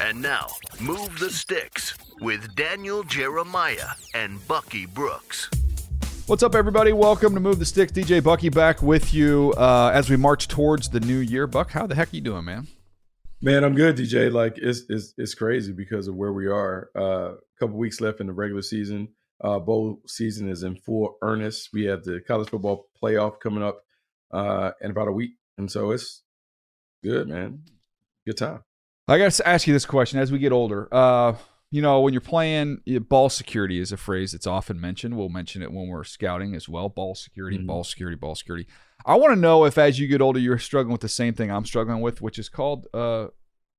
And now, Move the Sticks with Daniel Jeremiah and Bucky Brooks. What's up, everybody? Welcome to Move the Sticks. DJ Bucky back with you uh, as we march towards the new year. Buck, how the heck are you doing, man? Man, I'm good, DJ. Like it's it's, it's crazy because of where we are. Uh, a couple weeks left in the regular season. Uh, bowl season is in full earnest. We have the college football playoff coming up uh, in about a week, and so it's good, man. Good time. I got to ask you this question as we get older. Uh, you know, when you're playing, ball security is a phrase that's often mentioned. We'll mention it when we're scouting as well. Ball security, Mhm. ball security, ball security. I want to know if, as you get older, you're struggling with the same thing I'm struggling with, which is called uh,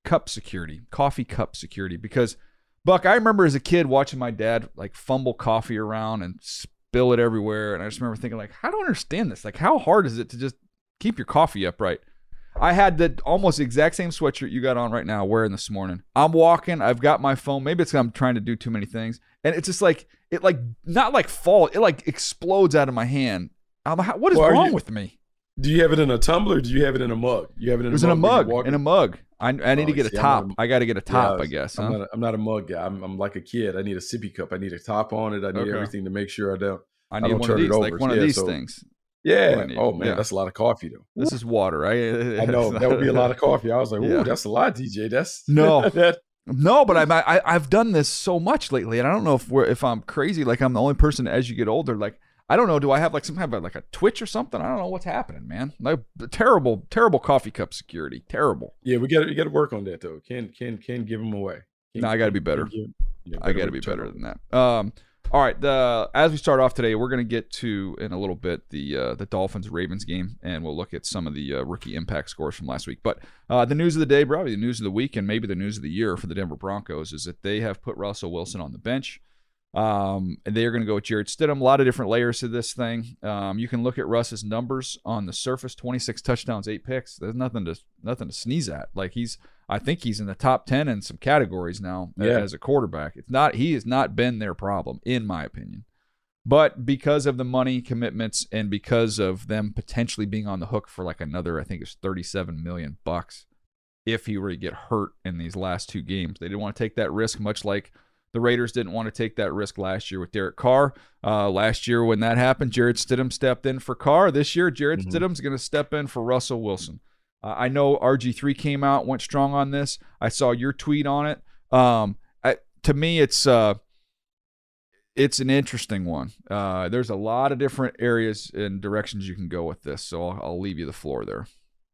cup security, coffee cup security. Because, Buck, I remember as a kid watching my dad like fumble coffee around and spill it everywhere, and I just remember thinking, like, I don't understand this. Like, how hard is it to just keep your coffee upright? I had the almost exact same sweatshirt you got on right now wearing this morning. I'm walking, I've got my phone. Maybe it's I'm trying to do too many things. And it's just like it like not like fall, it like explodes out of my hand. I'm, how, what is Well, wrong you- with me? Do you have it in a tumbler? Do you have it in a mug? You have it in It a was in a mug. when mug. In a mug. I, I need Oh, to get a see, I'm top. not I got to get a top, Yeah, I guess. I'm huh? not. A, I'm not a mug guy. I'm, I'm like a kid. I need a sippy cup. I need a top on it. I need Okay. everything to make sure I don't. I I need don't one of turn it these, like one of these so- things. Yeah. Oh man, Yeah. that's a lot of coffee though. This is water. I, I know that would be a lot of coffee. I was like, ooh, Yeah. that's a lot, DJ. That's No. that, No, but I'm, I I've done this so much lately, and I don't know if we're if I'm crazy. Like I'm the only person as you get older. Like I don't know. Do I have like some kind of like a twitch or something? I don't know what's happening, man. Like terrible, terrible coffee cup security. Terrible. yeah, we got to we got to work on that though. Can can can give them away. Can- No, I gotta be better. give- yeah, I got to be better than that. Um, all right. The as we start off today, we're gonna get to in a little bit the uh, the Dolphins Ravens game, and we'll look at some of the uh, rookie impact scores from last week. But uh, the news of the day, probably the news of the week, and maybe the news of the year for the Denver Broncos is that they have put Russell Wilson on the bench. Um, and they are going to go with Jarrett Stidham. A lot of different layers to this thing. Um, you can look at Russ's numbers on the surface: 26 touchdowns, eight picks. There's nothing to nothing to sneeze at. Like he's, I think he's in the top 10 in some categories now Yeah. as a quarterback. It's not he has not been their problem, in my opinion. But because of the money commitments and because of them potentially being on the hook for like another, I think it's 37 million bucks if he were to get hurt in these last two games. They didn't want to take that risk, much like the Raiders didn't want to take that risk last year with Derek Carr. Uh, last year, when that happened, Jarrett Stidham stepped in for Carr. This year, Jarrett Mhm. Stidham's going to step in for Russell Wilson. Uh, I know RG3 came out, went strong on this. I saw your tweet on it. Um, I, to me, it's uh, it's an interesting one. Uh, there's a lot of different areas and directions you can go with this, so I'll, I'll leave you the floor there.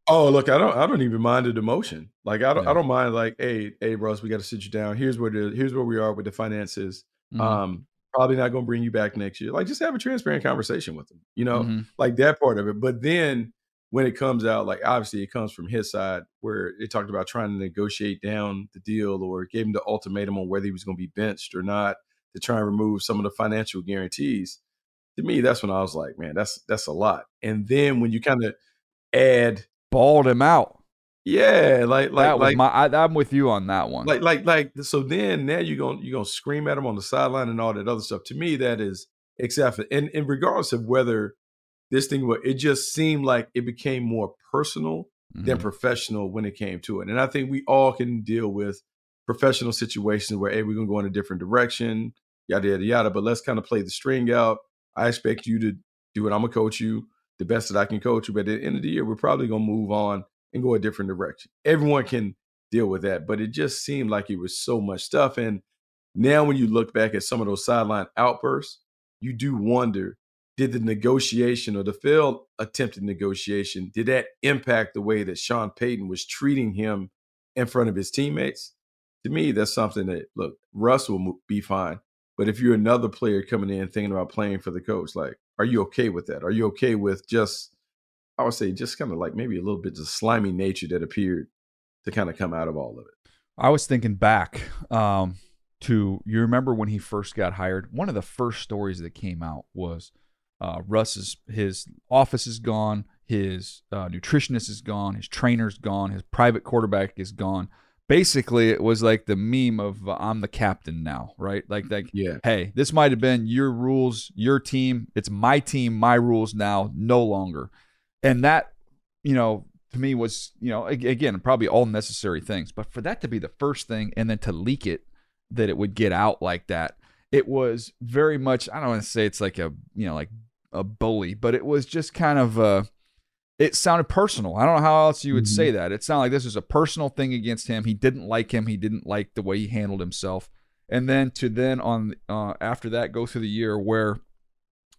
Oh, look, I don't I don't even mind the demotion. Like I don't Yeah. I don't mind like, hey, hey, Russ, we got to sit you down. Here's where the here's where we are with the finances. Mhm. Um, probably not going to bring you back next year. Like just have a transparent conversation with them. You know, Mhm. like that part of it. But then when it comes out, like obviously it comes from his side where they talked about trying to negotiate down the deal or gave him the ultimatum on whether he was going to be benched or not to try and remove some of the financial guarantees. To me, that's when I was like, man, that's that's a lot. And then when you kind of add Balled him out. Yeah, like like that was like my. I, I'm with you on that one. like like like so then now you're gonna you're gonna scream at him on the sideline and all that other stuff. To me, that is acceptable. And and regardless of whether this thing was it just seemed like it became more personal than Mhm. professional when it came to it. And I think we all can deal with professional situations where hey, we're gonna go in a different direction, yada yada yada. But let's kind of play the string out. I expect you to do it. I'm gonna coach you the best that I can coach you. But at the end of the year, we're probably gonna move on and go a different direction. Everyone can deal with that, but it just seemed like it was so much stuff. And now, when you look back at some of those sideline outbursts, you do wonder: Did the negotiation or the failed attempted negotiation did that impact the way that Sean Payton was treating him in front of his teammates? To me, that's something that look Russ will be fine, but if you're another player coming in thinking about playing for the coach, like, are you okay with that? Are you okay with just I would say just kind of like maybe a little bit of slimy nature that appeared to kind of come out of all of it. I was thinking back um, to you remember when he first got hired. One of the first stories that came out was uh, Russ's his office is gone, his uh, nutritionist is gone, his trainer's gone, his private quarterback is gone. Basically, it was like the meme of uh, "I'm the captain now," right? Like, like, Yeah. hey, this might have been your rules, your team. It's my team, my rules now, no longer. And that, you know, to me was, you know, again, probably all necessary things. But for that to be the first thing and then to leak it, that it would get out like that, it was very much, I don't want to say it's like a, you know, like a bully, but it was just kind of, uh, it sounded personal. I don't know how else you would Mhm. say that. It sounded like this was a personal thing against him. He didn't like him. He didn't like the way he handled himself. And then to then on uh, after that go through the year where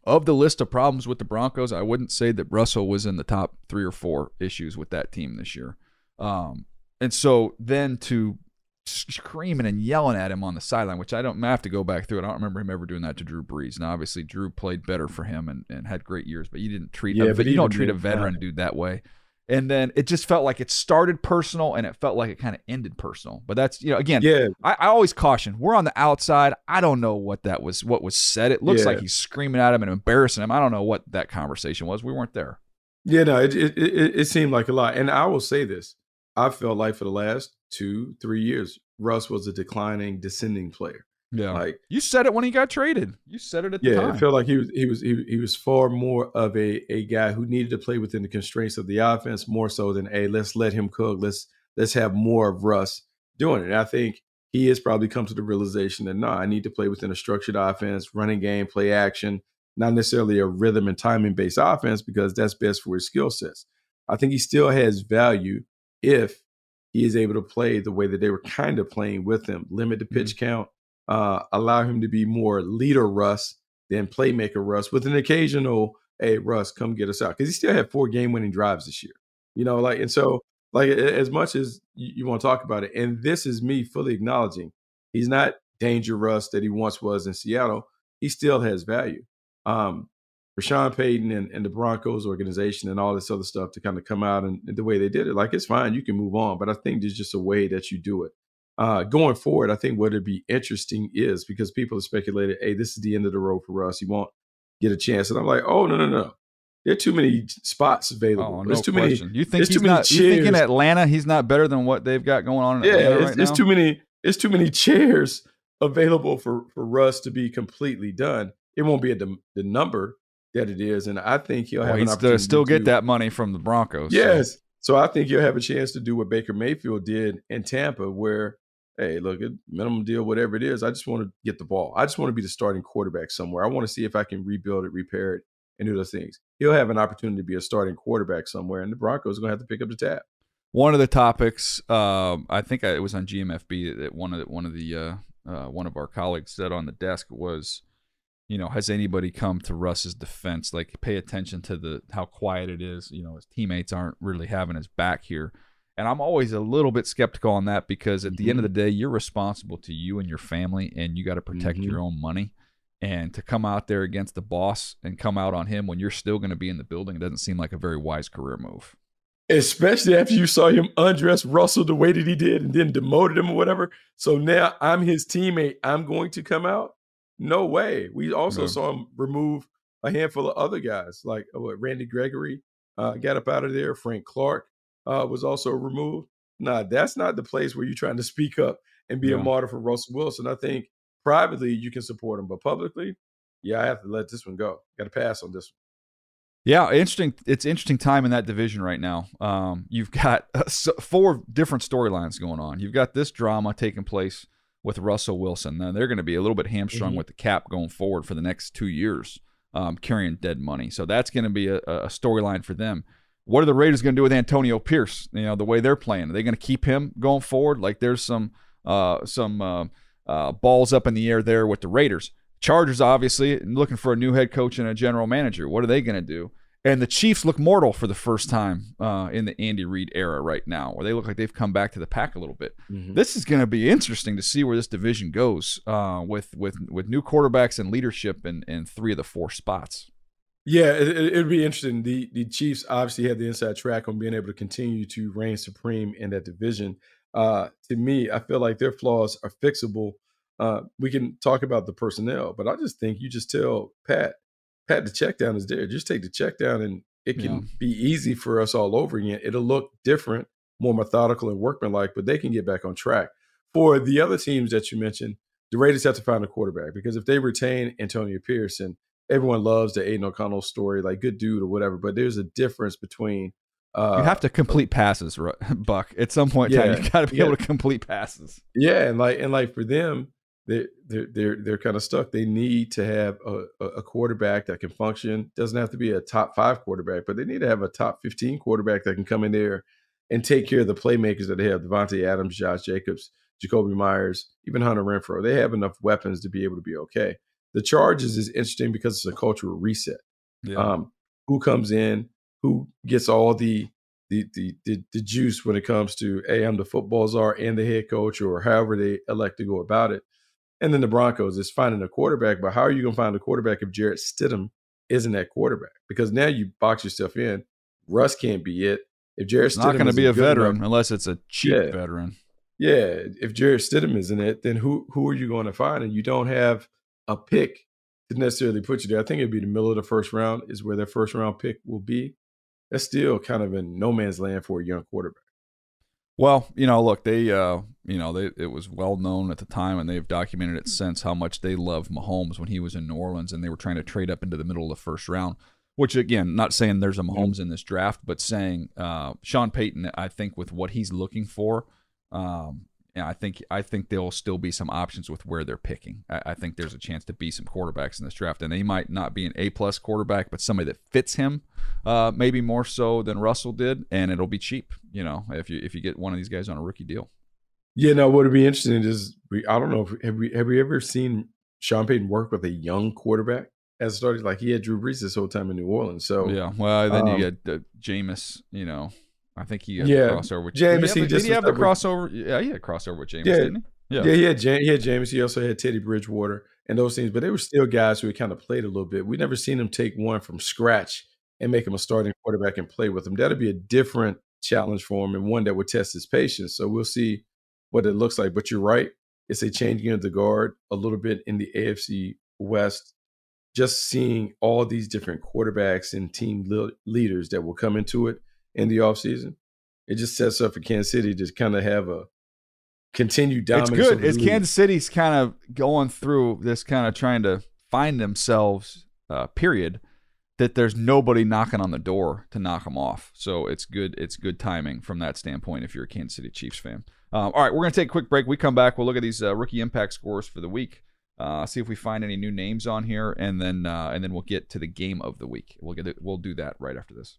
of the list of problems with the Broncos, I wouldn't say that Russell was in the top three or four issues with that team this year. Um, and so then to screaming and yelling at him on the sideline, which I don't I have to go back through it. I don't remember him ever doing that to Drew Brees. Now, obviously, Drew played better for him and, and had great years, but you didn't treat Yeah, a, but you don't treat a veteran dude that way. And then it just felt like it started personal and it felt like it kind of ended personal. But that's you know again, Yeah, I, I always caution. We're on the outside. I don't know what that was. What was said. It looks Yeah. like he's screaming at him and embarrassing him. I don't know what that conversation was. We weren't there. yeah, no, it, it it it seemed like a lot. And I will say this: I felt like for the last two, three years, Russ was a declining, descending player. Yeah. Like, you said it when he got traded. You said it at the yeah, time. it felt like he was he was he, he was far more of a a guy who needed to play within the constraints of the offense more so than a let's let him cook. Let's let's have more of Russ doing it. And I think he has probably come to the realization that no, I need to play within a structured offense, running game, play action, not necessarily a rhythm and timing based offense because that's best for his skill sets. I think he still has value if he is able to play the way that they were kind of playing with him, limit the pitch count, uh, allow him to be more leader Russ than playmaker Russ with an occasional, hey, Russ, come get us out. Because he still had four game winning drives this year. You know, like, and so, like, as much as you, you want to talk about it, and this is me fully acknowledging he's not danger Russ that he once was in Seattle. He still has value. Um, Sean Payton and, and the Broncos organization and all this other stuff to kind of come out and, and the way they did it, like it's fine, you can move on. But I think there's just a way that you do it. Uh, going forward, I think what would be interesting is because people have speculated, hey, this is the end of the road for Russ. He won't get a chance. And I'm like, oh, no, no, no. There are too many spots available. Oh, no there's too question. many. you think he's too many not? You think in. Atlanta he's not better than what they've got going on in Yeah, Atlanta it's, right it's too many. It's too many chairs available for for Russ to be completely done. It won't be at the, the number that it is, and I think he'll Well, have an still, opportunity still to get that money from the Broncos. Yes. So I think he'll have a chance to do what Baker Mayfield did in Tampa, where, hey, look, it- minimum deal, whatever it is, I just want to get the ball. I just want to be the starting quarterback somewhere. I want to see if I can rebuild it, repair it, and do those things. He'll have an opportunity to be a starting quarterback somewhere, and the Broncos are going to have to pick up the tab. One of the topics, um, I think it was on GMFB that one of the, one of the uh, uh, one of our colleagues said on the desk was, you know, has anybody come to Russ's defense? Like, pay attention to the how quiet it is. You know, his teammates aren't really having his back here, and I'm always a little bit skeptical on that because at the end of the day, you're responsible to you and your family, and you got to protect Mhm. your own money. And to come out there against the boss and come out on him when you're still going to be in the building, it doesn't seem like a very wise career move. Especially after you saw him undress Russell the way that he did and then demoted him or whatever. So now I'm his teammate. I'm going to come out? No way. We also No. saw him remove a handful of other guys, like uh, what, Randy Gregory uh, got up out of there, Frank Clark. uh, was also removed. Nah, that's not the place where you're trying to speak up and be Yeah. a martyr for Russell Wilson. I think privately you can support him, but publicly, yeah, I have to let this one go. Got to pass on this one. Yeah, interesting. It's interesting time in that division right now. Um, you've got uh, so- four different storylines going on. You've got this drama taking place with Russell Wilson. Now they're going to be a little bit hamstrung Mhm. with the cap going forward for the next two years, um, carrying dead money. So that's going to be a, a storyline for them. What are the Raiders going to do with Antonio Pierce? You know the way they're playing. Are they going to keep him going forward? Like there's some uh, some uh, uh, balls up in the air there with the Raiders. Chargers obviously looking for a new head coach and a general manager. What are they going to do? And the Chiefs look mortal for the first time uh, in the Andy Reid era right now, where they look like they've come back to the pack a little bit. This is going to be interesting to see where this division goes uh, with with with new quarterbacks and leadership in, in three of the four spots. Yeah, it, it'd be interesting. The the Chiefs obviously had the inside track on being able to continue to reign supreme in that division. Uh, to me, I feel like their flaws are fixable. Uh, we can talk about the personnel, but I just think you just tell Pat, Pat, the check down is there. Just take the check down, and it can Yeah. be easy for us all over again. It'll look different, more methodical and workmanlike, but they can get back on track. For the other teams that you mentioned, the Raiders have to find a quarterback because if they retain Antonio Pierce and everyone loves the Aidan O'Connell story, like good dude or whatever. But there's a difference between uh, you have to complete passes, Buck. At some point in Yeah, time, you got to be yeah. able to complete passes. yeah, and like and like for them, they they're they're they're kind of stuck. They need to have a, a quarterback that can function. Doesn't have to be a top five quarterback, but they need to have a top fifteen quarterback that can come in there and take care of the playmakers that they have: Davante Adams, Josh Jacobs, Jakobi Meyers, even Hunter Renfrow. They have enough weapons to be able to be okay. The Chargers is interesting because it's a cultural reset. Yeah. um, who comes in, who gets all the the, the the the juice when it comes to hey, I'm the football czar and the head coach, or however they elect to go about it. And then the Broncos is finding a quarterback, but how are you going to find a quarterback if Jarrett Stidham isn't that quarterback? Because now you box yourself in. Russ can't be it. If Jarrett it's not going to be a veteran enough- unless it's a cheap Yeah. veteran. yeah, if Jarrett Stidham isn't it, then who who are you going to find? And you don't have a pick to necessarily put you there. I think it'd be the middle of the first round is where their first round pick will be. That's still kind of in no man's land for a young quarterback. Well, you know, look, they, uh, you know, they, it was well known at the time, and they've documented it since how much they loved Mahomes when he was in New Orleans, and they were trying to trade up into the middle of the first round. Which again, not saying there's a Mahomes in this draft, but saying uh, Sean Payton, I think with what he's looking for, um, yeah, I think I think there'll still be some options with where they're picking. I, I think there's a chance to be some quarterbacks in this draft, and they might not be an A plus quarterback, but somebody that fits him, uh, maybe more so than Russell did, and it'll be cheap. You know, if you if you get one of these guys on a rookie deal. Yeah, no, what would be interesting is we, I don't know if have we have we ever seen Sean Payton work with a young quarterback as started like he had Drew Brees this whole time in New Orleans. So yeah, well, then um, you get uh, Jameis. You know, I think he had Yeah, a crossover with Jameis, Did he have, did he have the crossover? Yeah, he had a crossover with Jameis, Yeah. didn't he? Yeah, he had Jam- he had Jameis. He also had Teddy Bridgewater and those things, but they were still guys who had kind of played a little bit. We never seen him take one from scratch and make him a starting quarterback and play with him. That'd be a different challenge for him and one that would test his patience. So we'll see what it looks like. But you're right; it's a changing of the guard a little bit in the AFC West. Just seeing all these different quarterbacks and team le- leaders that will come into it in the offseason, it just sets up for Kansas City to kind of have a continued dominance. It's good. It's league. Kansas City's kind of going through this, kind of trying to find themselves. Uh, period. That there's nobody knocking on the door to knock them off. So it's good. It's good timing from that standpoint. If you're a Kansas City Chiefs fan. Um, all right, we're gonna take a quick break. We come back. We'll look at these uh, rookie impact scores for the week. Uh, see if we find any new names on here, and then uh, and then we'll get to the game of the week. We'll get it. We'll do that right after this.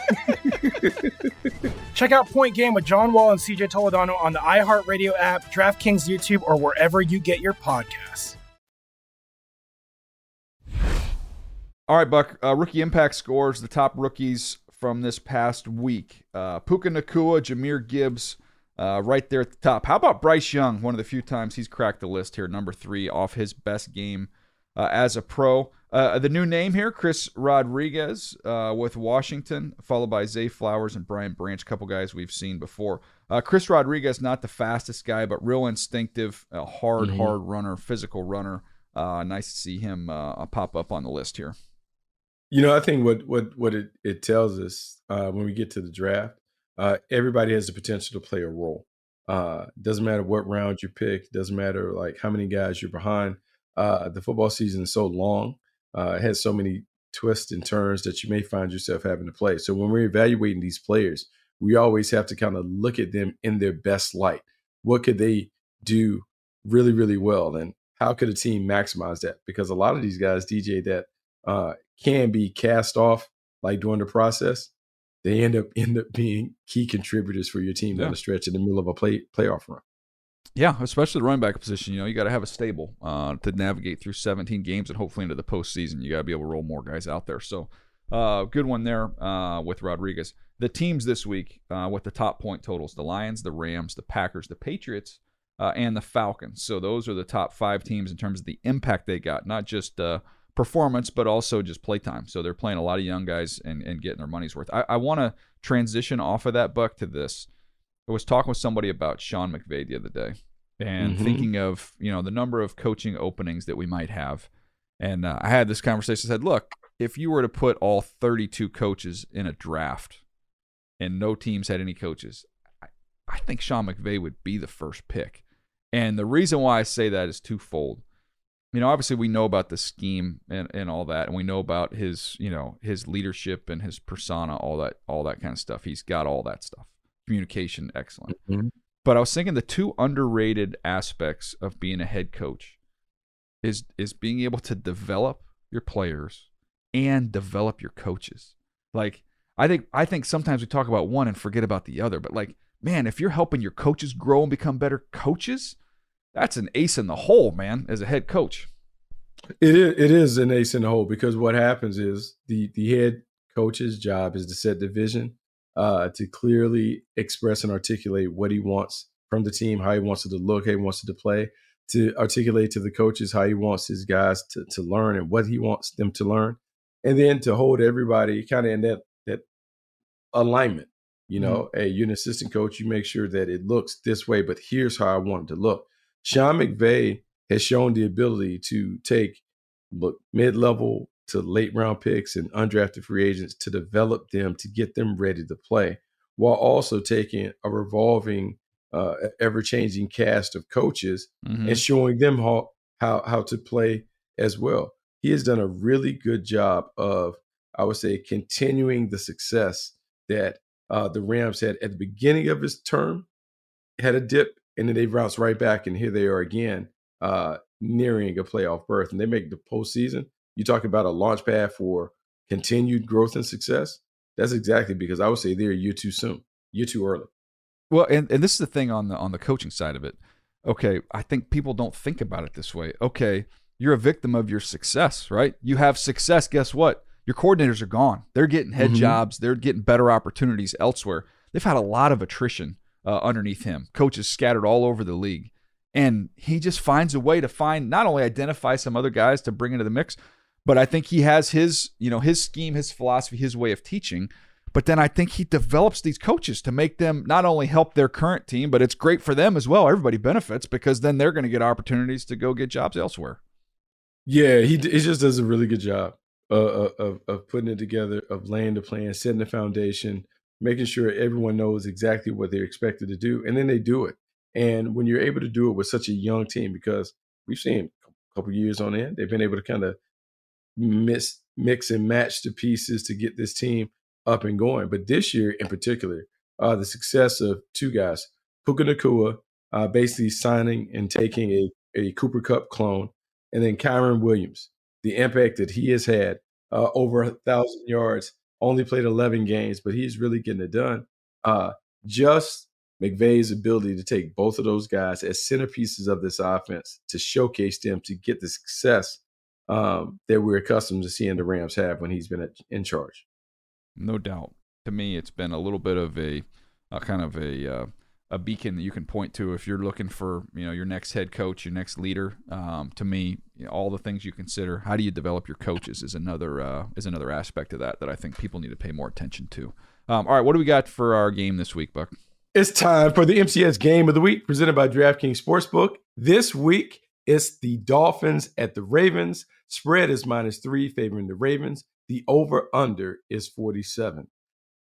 Check out Point Game with John Wall and CJ Toledano on the iHeartRadio app, DraftKings YouTube, or wherever you get your podcasts. All right, Buck. Uh, rookie impact scores, the top rookies from this past week. Uh, Puka Nacua, Jahmyr Gibbs, uh, right there at the top. How about Bryce Young? One of the few times he's cracked the list here, number three, off his best game uh, as a pro. Uh, the new name here, Chris Rodriguez uh, with Washington, followed by Zay Flowers and Brian Branch, a couple guys we've seen before. Uh, Chris Rodriguez, not the fastest guy, but real instinctive, hard, mm-hmm. hard runner, physical runner. Uh, nice to see him uh, pop up on the list here. You know, I think what what what it, it tells us uh, when we get to the draft, everybody has the potential to play a role. doesn't matter what round you pick, doesn't matter like how many guys you're behind. The football season is so long uh, it has so many twists and turns that you may find yourself having to play. So when we're evaluating these players, we always have to kind of look at them in their best light. What could they do really, really well? And how could a team maximize that? Because a lot of these guys, DJ, that uh, can be cast off like during the process, they end up end up being key contributors for your team yeah. down the stretch in the middle of a play playoff run. Yeah, especially the running back position. You know, you got to have a stable uh, to navigate through 17 games and hopefully into the postseason. You got to be able to roll more guys out there. So, uh, good one there uh, with Rodriguez. The teams this week uh, with the top point totals: the Lions, the Rams, the Packers, the Patriots, uh, and the Falcons. So those are the top five teams in terms of the impact they got, not just uh, performance, but also just playtime. So they're playing a lot of young guys and, and getting their money's worth. I, I want to transition off of that buck to this. I was talking with somebody about Sean McVay the other day and mm-hmm. thinking of you know the number of coaching openings that we might have. And uh, I had this conversation. I said, look, if you were to put all 32 coaches in a draft, and no teams had any coaches, I, I think Sean McVay would be the first pick. And the reason why I say that is twofold. You know, obviously we know about the scheme and, and all that, and we know about his, you know, his leadership and his persona, all that, all that kind of stuff. He's got all that stuff communication excellent. Mm-hmm. But I was thinking the two underrated aspects of being a head coach is is being able to develop your players and develop your coaches. Like I think I think sometimes we talk about one and forget about the other, but like man, if you're helping your coaches grow and become better coaches, that's an ace in the hole, man, as a head coach. It is, it is an ace in the hole because what happens is the the head coach's job is to set the vision uh, to clearly express and articulate what he wants from the team, how he wants it to look, how he wants it to play, to articulate to the coaches how he wants his guys to, to learn and what he wants them to learn, and then to hold everybody kind of in that that alignment. You know, mm-hmm. hey, you're an assistant coach. You make sure that it looks this way, but here's how I want it to look. Sean McVay has shown the ability to take look mid-level to late round picks and undrafted free agents to develop them to get them ready to play while also taking a revolving uh, ever changing cast of coaches mm-hmm. and showing them how, how how to play as well he has done a really good job of i would say continuing the success that uh, the rams had at the beginning of his term had a dip and then they bounce right back, and here they are again, uh, nearing a playoff berth, and they make the postseason. You talk about a launch pad for continued growth and success. That's exactly because I would say they're year too soon, year too early. Well, and, and this is the thing on the on the coaching side of it. Okay, I think people don't think about it this way. Okay, you're a victim of your success, right? You have success. Guess what? Your coordinators are gone. They're getting head Mhm. jobs. They're getting better opportunities elsewhere. They've had a lot of attrition uh, underneath him. Coaches scattered all over the league, and he just finds a way to find not only identify some other guys to bring into the mix, but I think he has his you know his scheme, his philosophy, his way of teaching. But then I think he develops these coaches to make them not only help their current team, but it's great for them as well. Everybody benefits because then they're going to get opportunities to go get jobs elsewhere. Yeah, he he just does a really good job uh, uh, of of putting it together, of laying the plan, setting the foundation, making sure everyone knows exactly what they're expected to do, and then they do it. And when you're able to do it with such a young team, because we've seen a couple years on end, they've been able to kind of mix mix and match the pieces to get this team up and going. But this year in particular, uh, the success of two guys, Puka Nacua, uh, basically signing and taking a, a Cooper Kupp clone, and then Kyren Williams, the impact that he has had uh, over a thousand yards, only played 11 games, but he's really getting it done. Uh, just McVay's ability to take both of those guys as centerpieces of this offense to showcase them to get the success um, that we're accustomed to seeing the Rams have when he's been at, in charge. No doubt. To me, it's been a little bit of a, a kind of a uh, a beacon that you can point to if you're looking for you know your next head coach, your next leader. Um, to me, you know, all the things you consider. How do you develop your coaches is another uh, is another aspect of that that I think people need to pay more attention to. Um, all right, what do we got for our game this week, Buck? It's time for the MTS Game of the Week presented by DraftKings Sportsbook. This week, it's the Dolphins at the Ravens. Spread is minus three, favoring the Ravens. The over under is 47.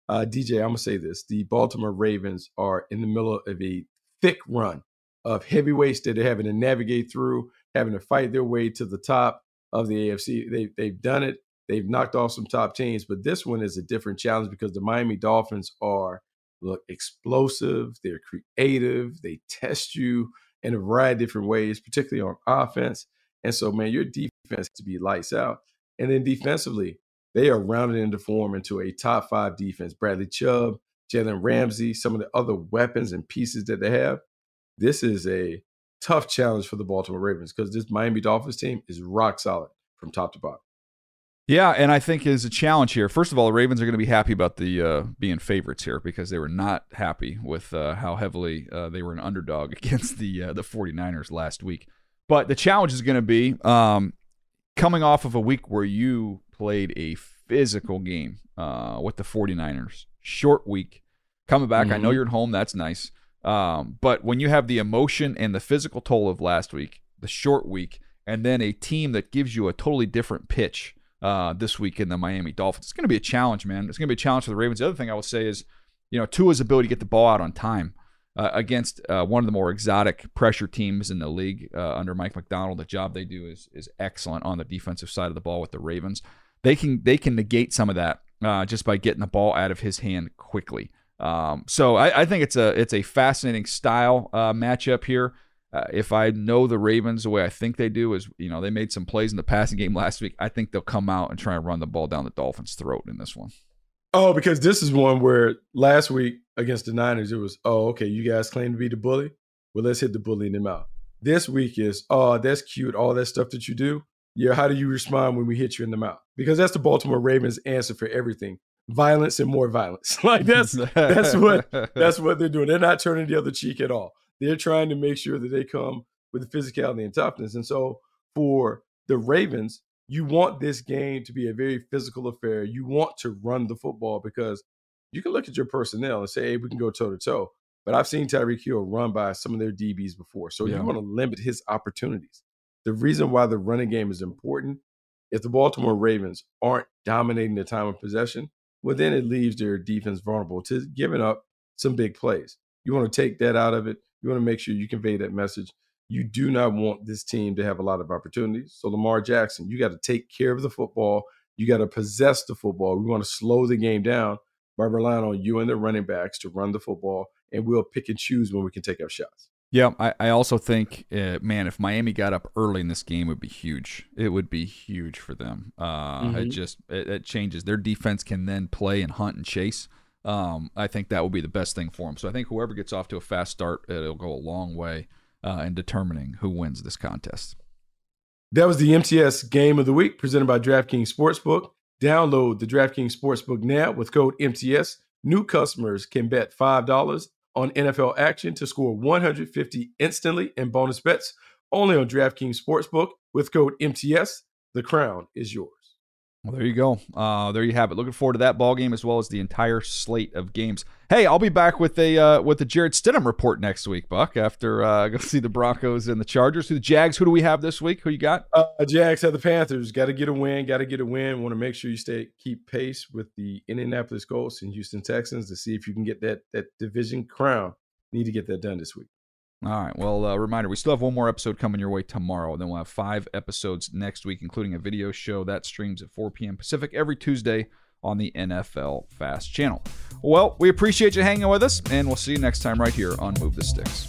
Uh, DJ, I'm going to say this. The Baltimore Ravens are in the middle of a thick run of heavyweights that they're having to navigate through, having to fight their way to the top of the AFC. They, they've done it. They've knocked off some top teams, but this one is a different challenge because the Miami Dolphins are look explosive, they're creative, they test you in a variety of different ways, particularly on offense. And so, man, your defense to be lights out. And then defensively, they are rounded into form into a top five defense. Bradley Chubb, Jalen Ramsey, some of the other weapons and pieces that they have. This is a tough challenge for the Baltimore Ravens because this Miami Dolphins team is rock solid from top to bottom. Yeah, and I think is a challenge here. First of all, the Ravens are going to be happy about the uh, being favorites here because they were not happy with uh, how heavily uh, they were an underdog against the uh, the 49ers last week. But the challenge is going to be um, coming off of a week where you played a physical game uh, with the 49ers. Short week. Coming back, I know Mhm. you're at home. That's nice. Um, but when you have the emotion and the physical toll of last week, the short week, and then a team that gives you a totally different pitch uh, this week in the Miami Dolphins, it's going to be a challenge, man. It's going to be a challenge for the Ravens. The other thing I will say is, you know, Tua's ability to get the ball out on time uh, against uh, one of the more exotic pressure teams in the league uh, under Mike Macdonald. The job they do is is excellent on the defensive side of the ball with the Ravens. They can they can negate some of that uh, just by getting the ball out of his hand quickly. Um, so I, I think it's a it's a fascinating style uh, matchup here. Uh, if I know the Ravens the way I think they do, is you know they made some plays in the passing game last week. I think they'll come out and try and run the ball down the Dolphins' throat in this one. Oh, because this is one where last week against the Niners, it was, oh, okay, you guys claim to be the bully. Well, let's hit the bully in the mouth. This week is, oh, that's cute, all that stuff that you do. Yeah, how do you respond when we hit you in the mouth? Because that's the Baltimore Ravens answer for everything. Violence and more violence. like that's that's what that's what they're doing. They're not turning the other cheek at all. They're trying to make sure that they come with the physicality and toughness. And so for the Ravens, you want this game to be a very physical affair. You want to run the football because you can look at your personnel and say, hey, we can go toe to toe. But I've seen Tyreek Hill run by some of their DBs before. So Yeah. you want to limit his opportunities. The reason why the running game is important, if the Baltimore Ravens aren't dominating the time of possession, well, then it leaves their defense vulnerable to giving up some big plays. You want to take that out of it. You want to make sure you convey that message. You do not want this team to have a lot of opportunities. So, Lamar Jackson, you got to take care of the football. You got to possess the football. We want to slow the game down by relying on you and the running backs to run the football, and we'll pick and choose when we can take our shots. Yeah, I, I also think, uh, man, if Miami got up early in this game, it would be huge. It would be huge for them. Uh, It Mhm. just it, it changes. Their defense can then play and hunt and chase. Um, I think that will be the best thing for them. So I think whoever gets off to a fast start, it'll go a long way uh, in determining who wins this contest. That was the MTS Game of the Week presented by DraftKings Sportsbook. Download the DraftKings Sportsbook now with code MTS. New customers can bet $5 on NFL action to score 150 instantly in bonus bets only on DraftKings Sportsbook with code MTS. The crown is yours. Well, there you go. Uh, there you have it. Looking forward to that ball game as well as the entire slate of games. Hey, I'll be back with a uh, with the Jarrett Stidham report next week, Buck. After uh, go see the Broncos and the Chargers. Who the Jags? Who do we have this week? Who you got? Uh, Jags have the Panthers. Got to get a win. Got to get a win. Want to make sure you stay keep pace with the Indianapolis Colts and Houston Texans to see if you can get that that division crown. Need to get that done this week. All right. Well, uh, reminder: we still have one more episode coming your way tomorrow, then we'll have five episodes next week, including a video show that streams at 4 p.m. Pacific every Tuesday on the NFL Fast channel. Well, we appreciate you hanging with us, and we'll see you next time right here on Move the Sticks.